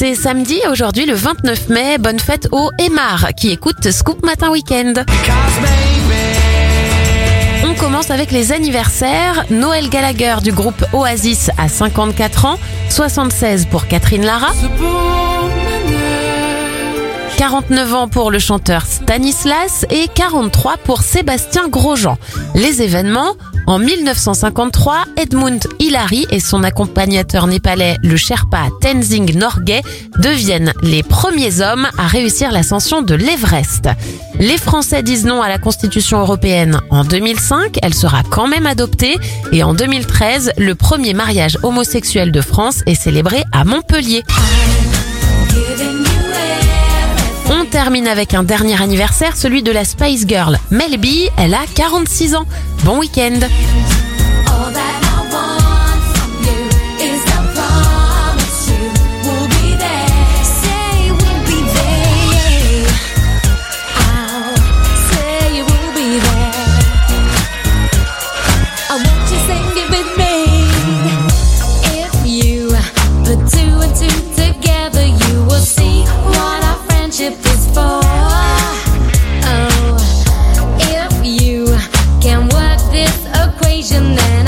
C'est samedi, aujourd'hui le 29 mai. Bonne fête au Emar qui écoute Scoop Matin Weekend. On commence avec les anniversaires. Noël Gallagher du groupe Oasis à 54 ans, 76 pour Catherine Lara. 49 ans pour le chanteur Stanislas et 43 pour Sébastien Grosjean. Les événements en 1953, Edmund Hillary et son accompagnateur népalais, le Sherpa Tenzing Norgay, deviennent les premiers hommes à réussir l'ascension de l'Everest. Les Français disent non à la Constitution européenne en 2005, elle sera quand même adoptée, et en 2013, le premier mariage homosexuel de France est célébré à Montpellier termine avec un dernier anniversaire, celui de la Space Girl Mel B. Elle a 46 ans. Bon week-end. then